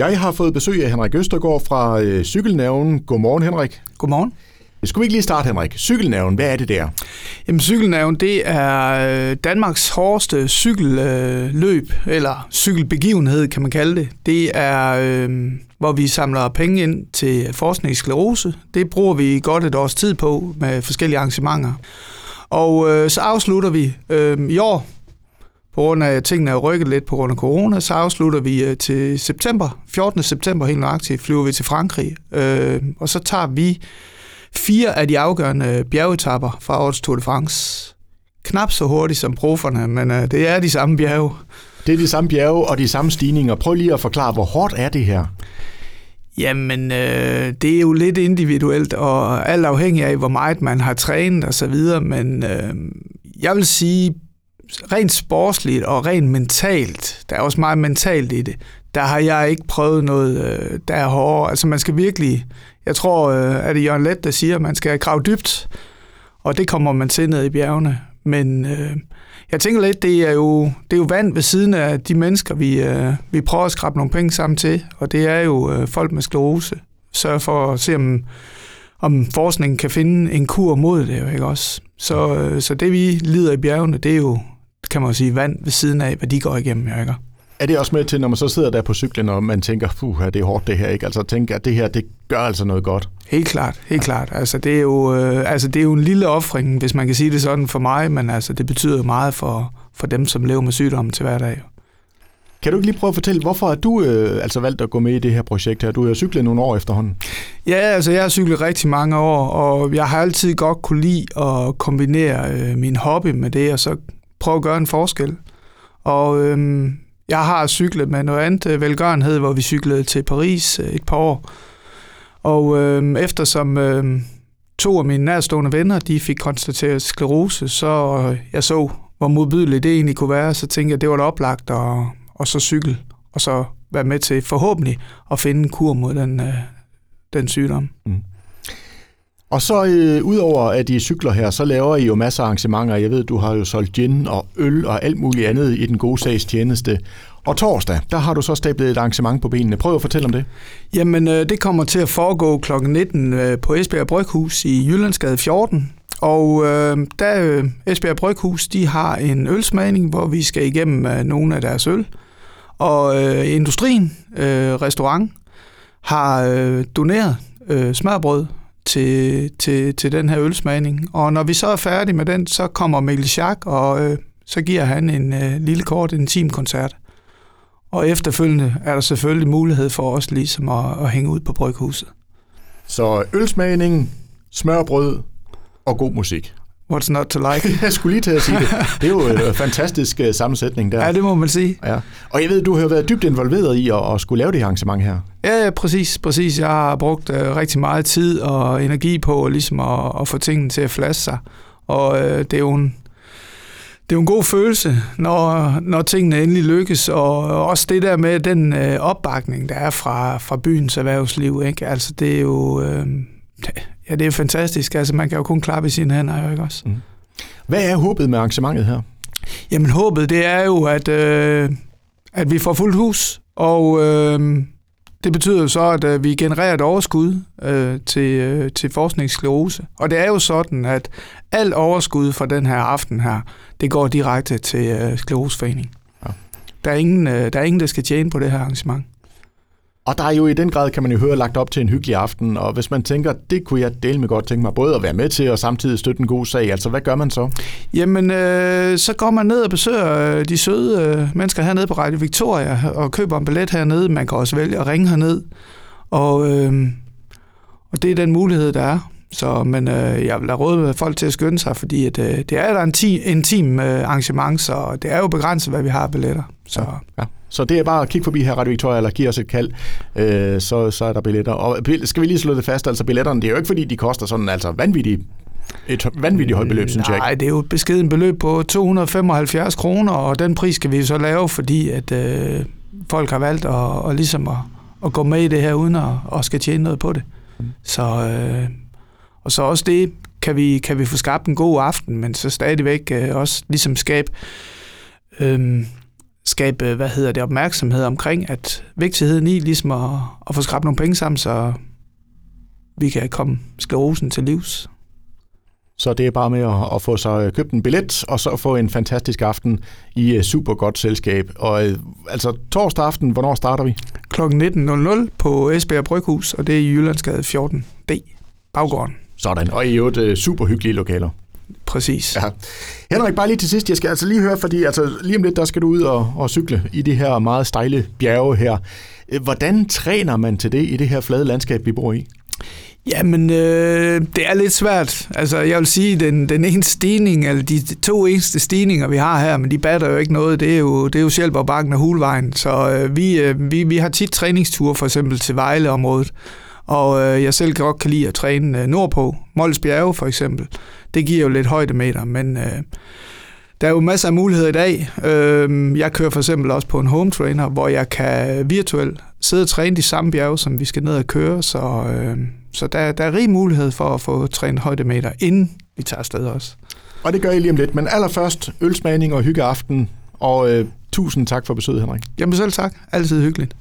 Jeg har fået besøg af Henrik Østergaard fra øh, Cykelnævnen. Godmorgen, Henrik. Godmorgen. Skulle vi ikke lige starte, Henrik? Cykelnævnen, hvad er det der? Jamen, cykelnævn, det er øh, Danmarks hårdeste cykelløb, eller cykelbegivenhed, kan man kalde det. Det er, øh, hvor vi samler penge ind til forskning i sklerose. Det bruger vi godt et års tid på med forskellige arrangementer. Og øh, så afslutter vi øh, i år, på grund af, at tingene er rykket lidt på grund af corona, så afslutter vi øh, til september, 14. september helt nøjagtigt, flyver vi til Frankrig, øh, og så tager vi fire af de afgørende bjergetapper fra årets Tour de France. Knap så hurtigt som proferne, men øh, det er de samme bjerge. Det er de samme bjerge og de samme stigninger. Prøv lige at forklare, hvor hårdt er det her? Jamen, øh, det er jo lidt individuelt, og alt afhængig af, hvor meget man har trænet og så videre, men øh, jeg vil sige, rent sportsligt og rent mentalt, der er også meget mentalt i det, der har jeg ikke prøvet noget, øh, der er hårdere. Altså man skal virkelig, jeg tror, at øh, det Jørgen Let, der siger, at man skal grave dybt, og det kommer man til ned i bjergene. Men øh, jeg tænker lidt, det er jo, det er jo vand ved siden af de mennesker, vi, øh, vi prøver at skrabe nogle penge sammen til, og det er jo øh, folk med sklerose. Sørg for at se, om, om forskningen kan finde en kur mod det, ikke også? Så, øh, så det, vi lider i bjergene, det er jo, kan man sige, vand ved siden af, hvad de går igennem, ikke? Er det også med til, når man så sidder der på cyklen, og man tænker, puh, det er hårdt det her, ikke? Altså tænker, at det her, det gør altså noget godt. Helt klart, helt klart. Altså det er jo, øh, altså, det er jo en lille offring, hvis man kan sige det sådan for mig, men altså det betyder meget for, for dem, som lever med sygdommen til hverdag. Kan du ikke lige prøve at fortælle, hvorfor har du øh, altså valgt at gå med i det her projekt her? Du har cyklet nogle år efterhånden. Ja, altså jeg har cyklet rigtig mange år, og jeg har altid godt kunne lide at kombinere øh, min hobby med det, og så prøve at gøre en forskel. Og øhm, jeg har cyklet med noget andet øh, velgørenhed, hvor vi cyklede til Paris øh, et par år. Og øhm, eftersom øhm, to af mine nærstående venner, de fik konstateret sklerose, så øh, jeg så, hvor modbydeligt det egentlig kunne være, så tænkte jeg, det var da oplagt at, og så cykle, og så være med til forhåbentlig at finde en kur mod den, øh, den sygdom. Mm. Og så øh, udover at I cykler her, så laver I jo masser af arrangementer. Jeg ved, du har jo solgt gin og øl og alt muligt andet i den gode sags tjeneste. Og torsdag, der har du så stablet et arrangement på benene. Prøv at fortælle om det. Jamen, øh, det kommer til at foregå kl. 19 øh, på Esbjerg Bryghus i Jyllandsgade 14. Og øh, der øh, Esbjerg Bryghus, de har en ølsmagning, hvor vi skal igennem øh, nogle af deres øl. Og øh, industrien, øh, restaurant, har øh, doneret øh, smørbrød til, til, til den her ølsmagning. Og når vi så er færdige med den, så kommer Mikkel Schack, og øh, så giver han en øh, lille kort intimkoncert. Og efterfølgende er der selvfølgelig mulighed for os ligesom at, at hænge ud på bryghuset. Så ølsmagning, smørbrød og god musik. What's not to like? jeg skulle lige til at sige det. Det er jo en fantastisk uh, sammensætning der. Ja, det må man sige. Ja. Og jeg ved, du har været dybt involveret i at, at skulle lave det arrangement her. Ja, ja, præcis, præcis. Jeg har brugt uh, rigtig meget tid og energi på ligesom at, at få tingene til at flaske sig. Og uh, det er jo en, det er jo en god følelse, når, når tingene endelig lykkes, og også det der med den øh, opbakning, der er fra, fra byens erhvervsliv. Ikke? Altså, det er jo øh, ja, det er fantastisk. Altså, man kan jo kun klappe i sine hænder, ikke også? Mm. Hvad er håbet med arrangementet her? Jamen, håbet, det er jo, at, øh, at vi får fuldt hus, og øh, det betyder jo så, at øh, vi genererer et overskud øh, til, øh, til forskningssklerose. Og det er jo sådan, at alt overskud fra den her aften her, det går direkte til øh, skleroseforeningen. Ja. Der, er ingen, øh, der er ingen, der skal tjene på det her arrangement. Og der er jo i den grad, kan man jo høre, lagt op til en hyggelig aften, og hvis man tænker, det kunne jeg dele med godt tænke mig, både at være med til og samtidig støtte en god sag, altså hvad gør man så? Jamen, øh, så går man ned og besøger øh, de søde øh, mennesker hernede på Radio Victoria, og køber en billet hernede. Man kan også vælge at ringe herned, og, øh, og det er den mulighed, der er. Så, men øh, jeg vil have råd folk til at skynde sig, fordi at, øh, det er da en ti, intim øh, arrangement, så det er jo begrænset, hvad vi har af billetter. Så. Ja, ja. Så det er bare at kigge forbi her Radio Victoria, eller give os et kald, øh, så, så er der billetter. Og skal vi lige slå det fast, altså billetterne, det er jo ikke fordi, de koster sådan altså vanvittigt et vanvittigt højt beløb, synes jeg Nej, det er jo et beskeden beløb på 275 kroner, og den pris skal vi så lave, fordi at øh, folk har valgt at, og ligesom at, at gå med i det her, uden at, at skal tjene noget på det. Mm. Så, øh, og så også det, kan vi, kan vi få skabt en god aften, men så stadigvæk øh, også ligesom skabe øh, skabe, hvad hedder det, opmærksomhed omkring, at vigtigheden i ligesom at, at få skrabt nogle penge sammen, så vi kan komme sklerosen til livs. Så det er bare med at, at få sig købt en billet, og så få en fantastisk aften i uh, super godt selskab. Og uh, altså torsdag aften, hvornår starter vi? Kl. 19.00 på Esbjerg Bryghus, og det er i Jyllandsgade 14D, Baggården. Sådan, og i øvrigt uh, super hyggelige lokaler. Præcis. Ja. Henrik, bare lige til sidst, jeg skal altså lige høre, fordi altså, lige om lidt, der skal du ud og, og cykle i det her meget stejle bjerge her. Hvordan træner man til det i det her flade landskab, vi bor i? Jamen, øh, det er lidt svært. Altså, jeg vil sige, den, den eneste stigning, eller de to eneste stigninger, vi har her, men de batter jo ikke noget, det er jo, det er jo Sjælborg-Bakken og Hulvejen. Så øh, vi, øh, vi, vi har tit træningsture, for eksempel til Vejleområdet, og øh, jeg selv godt kan lide at træne øh, nordpå, Mols Bjerge for eksempel. Det giver jo lidt højdemeter, men øh, der er jo masser af muligheder i dag. Øh, jeg kører for eksempel også på en home trainer, hvor jeg kan virtuelt sidde og træne de samme bjerge, som vi skal ned og køre, så, øh, så der, der er rig mulighed for at få trænet højdemeter, inden vi tager afsted også. Og det gør I lige om lidt, men allerførst ølsmagning og hyggeaften, og øh, tusind tak for besøget, Henrik. Jamen selv tak. Altid hyggeligt.